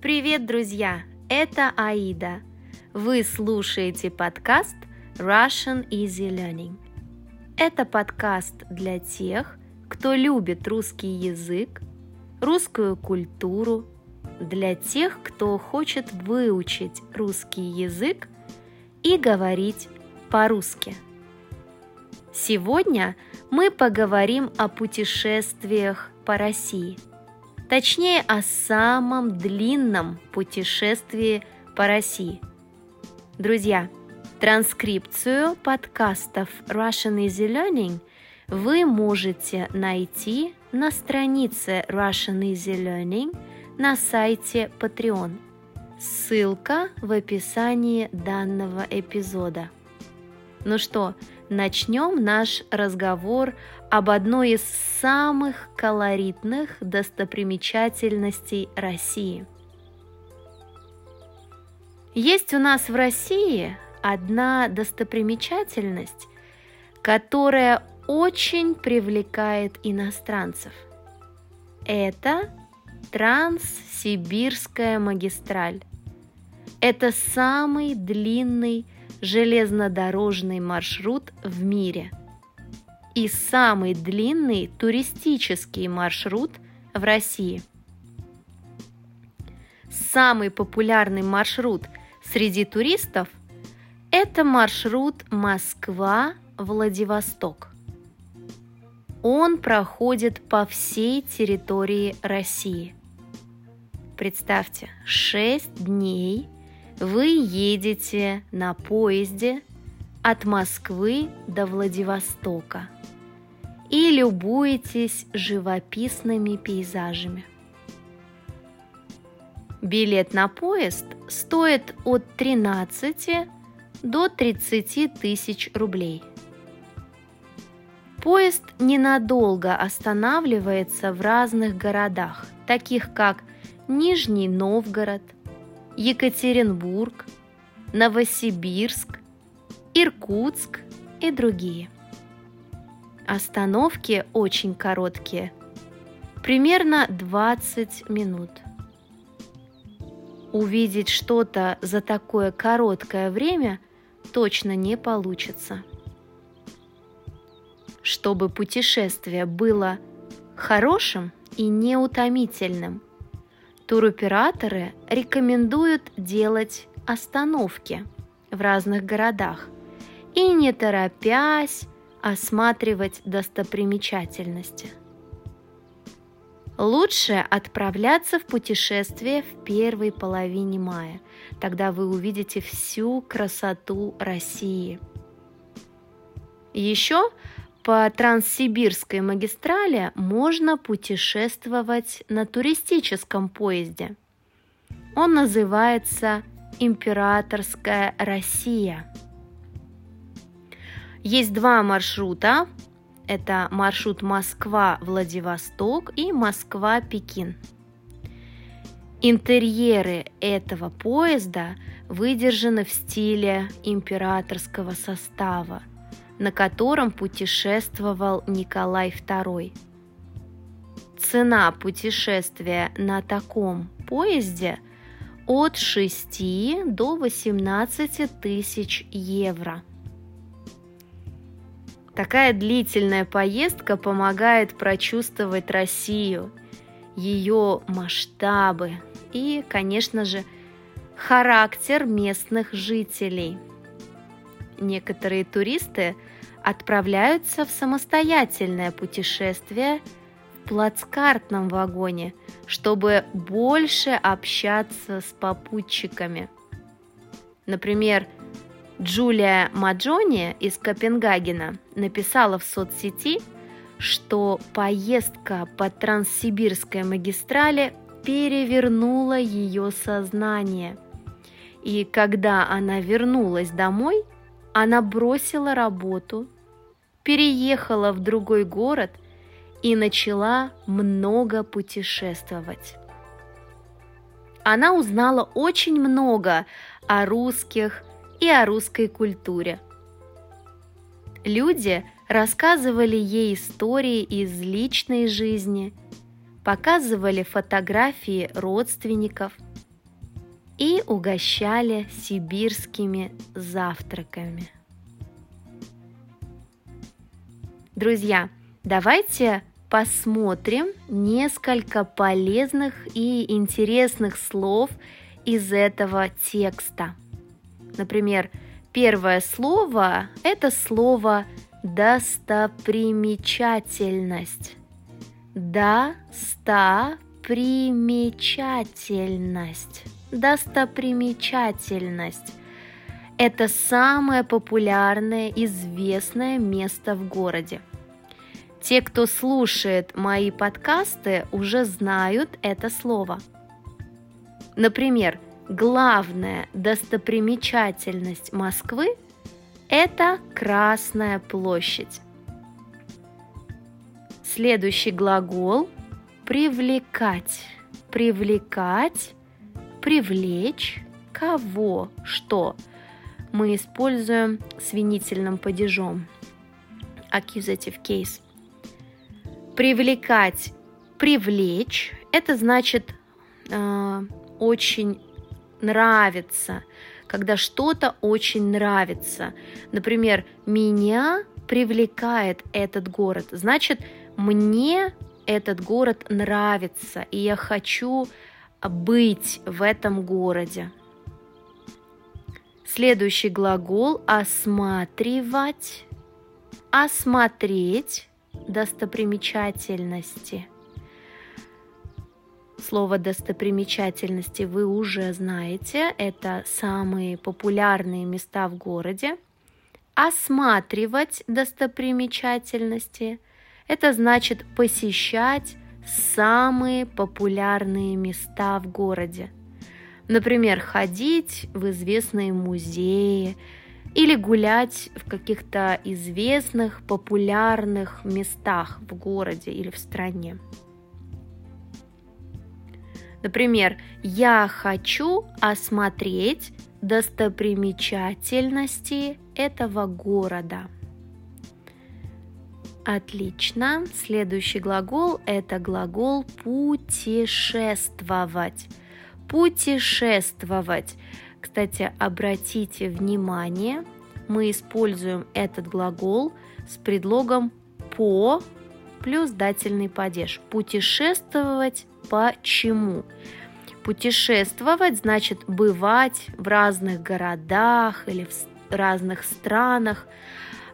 привет, друзья! Это Аида. Вы слушаете подкаст Russian Easy Learning. Это подкаст для тех, кто любит русский язык, русскую культуру, для тех, кто хочет выучить русский язык и говорить по-русски. Сегодня мы поговорим о путешествиях по России – точнее о самом длинном путешествии по России. Друзья, транскрипцию подкастов Russian Easy Learning вы можете найти на странице Russian Easy Learning на сайте Patreon. Ссылка в описании данного эпизода. Ну что, начнем наш разговор об одной из самых колоритных достопримечательностей России. Есть у нас в России одна достопримечательность, которая очень привлекает иностранцев. Это Транссибирская магистраль. Это самый длинный железнодорожный маршрут в мире и самый длинный туристический маршрут в России. Самый популярный маршрут среди туристов – это маршрут Москва-Владивосток. Он проходит по всей территории России. Представьте, 6 дней вы едете на поезде от Москвы до Владивостока и любуетесь живописными пейзажами. Билет на поезд стоит от 13 до 30 тысяч рублей. Поезд ненадолго останавливается в разных городах, таких как Нижний Новгород – Екатеринбург, Новосибирск, Иркутск и другие. Остановки очень короткие, примерно 20 минут. Увидеть что-то за такое короткое время точно не получится. Чтобы путешествие было хорошим и неутомительным, Туроператоры рекомендуют делать остановки в разных городах и не торопясь осматривать достопримечательности. Лучше отправляться в путешествие в первой половине мая. Тогда вы увидите всю красоту России. Еще по Транссибирской магистрали можно путешествовать на туристическом поезде. Он называется «Императорская Россия». Есть два маршрута. Это маршрут Москва-Владивосток и Москва-Пекин. Интерьеры этого поезда выдержаны в стиле императорского состава – на котором путешествовал Николай II. Цена путешествия на таком поезде от 6 до 18 тысяч евро. Такая длительная поездка помогает прочувствовать Россию, ее масштабы и, конечно же, характер местных жителей – некоторые туристы отправляются в самостоятельное путешествие в плацкартном вагоне, чтобы больше общаться с попутчиками. Например, Джулия Маджони из Копенгагена написала в соцсети, что поездка по Транссибирской магистрали перевернула ее сознание. И когда она вернулась домой – она бросила работу, переехала в другой город и начала много путешествовать. Она узнала очень много о русских и о русской культуре. Люди рассказывали ей истории из личной жизни, показывали фотографии родственников, и угощали сибирскими завтраками. Друзья, давайте посмотрим несколько полезных и интересных слов из этого текста. Например, первое слово – это слово «достопримечательность». Достопримечательность. Достопримечательность. Это самое популярное, известное место в городе. Те, кто слушает мои подкасты, уже знают это слово. Например, главная достопримечательность Москвы – это Красная площадь. Следующий глагол – привлекать. Привлекать, привлечь, кого, что – мы используем с винительным падежом. Accusative case. Привлекать, привлечь, это значит э, очень нравится, когда что-то очень нравится. Например, меня привлекает этот город, значит, мне этот город нравится, и я хочу быть в этом городе. Следующий глагол осматривать, осмотреть достопримечательности. Слово достопримечательности вы уже знаете, это самые популярные места в городе. Осматривать достопримечательности – это значит посещать самые популярные места в городе. Например, ходить в известные музеи или гулять в каких-то известных, популярных местах в городе или в стране. Например, я хочу осмотреть достопримечательности этого города. Отлично. Следующий глагол – это глагол путешествовать путешествовать. Кстати, обратите внимание, мы используем этот глагол с предлогом по плюс дательный падеж. Путешествовать почему? Путешествовать значит бывать в разных городах или в разных странах.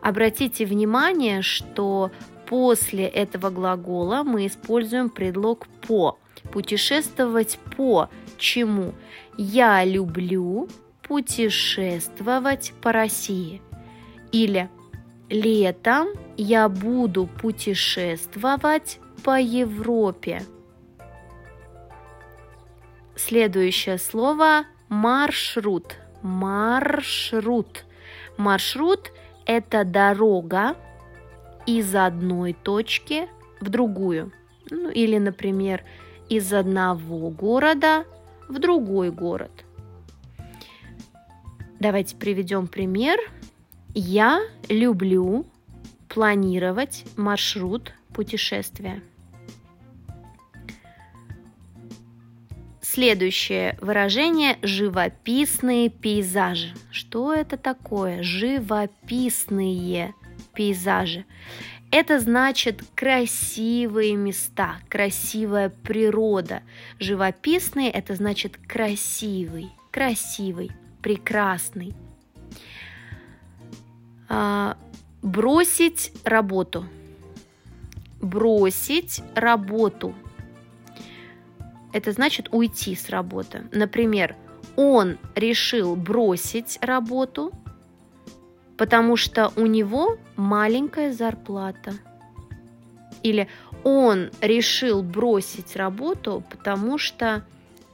Обратите внимание, что после этого глагола мы используем предлог по. Путешествовать по чему? Я люблю путешествовать по России. Или летом я буду путешествовать по Европе. Следующее слово маршрут. Маршрут. Маршрут – это дорога из одной точки в другую. Ну, или, например, из одного города в другой город. Давайте приведем пример. Я люблю планировать маршрут путешествия. Следующее выражение – живописные пейзажи. Что это такое? Живописные пейзажи. Это значит красивые места, красивая природа. Живописный – это значит красивый, красивый, прекрасный. А, бросить работу. Бросить работу. Это значит уйти с работы. Например, он решил бросить работу – потому что у него маленькая зарплата. Или он решил бросить работу, потому что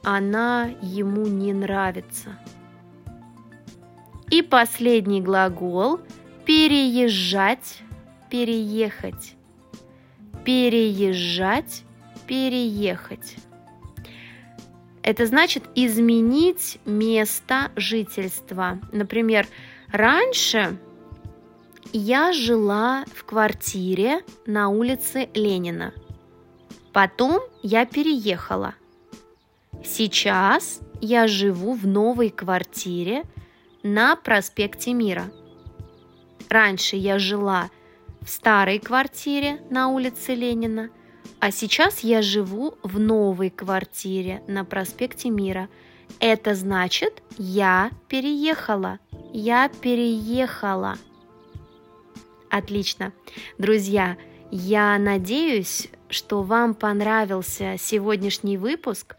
она ему не нравится. И последний глагол переезжать, переехать. Переезжать, переехать. Это значит изменить место жительства. Например, Раньше я жила в квартире на улице Ленина. Потом я переехала. Сейчас я живу в новой квартире на проспекте Мира. Раньше я жила в старой квартире на улице Ленина, а сейчас я живу в новой квартире на проспекте Мира. Это значит, я переехала. Я переехала. Отлично. Друзья, я надеюсь, что вам понравился сегодняшний выпуск.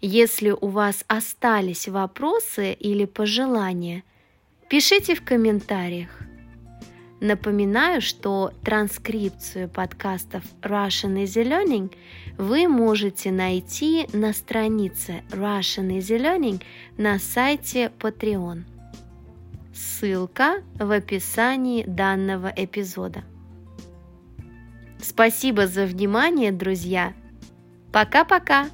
Если у вас остались вопросы или пожелания, пишите в комментариях. Напоминаю, что транскрипцию подкастов Russian Easy Learning вы можете найти на странице Russian Easy Learning на сайте Patreon. Ссылка в описании данного эпизода. Спасибо за внимание, друзья. Пока-пока.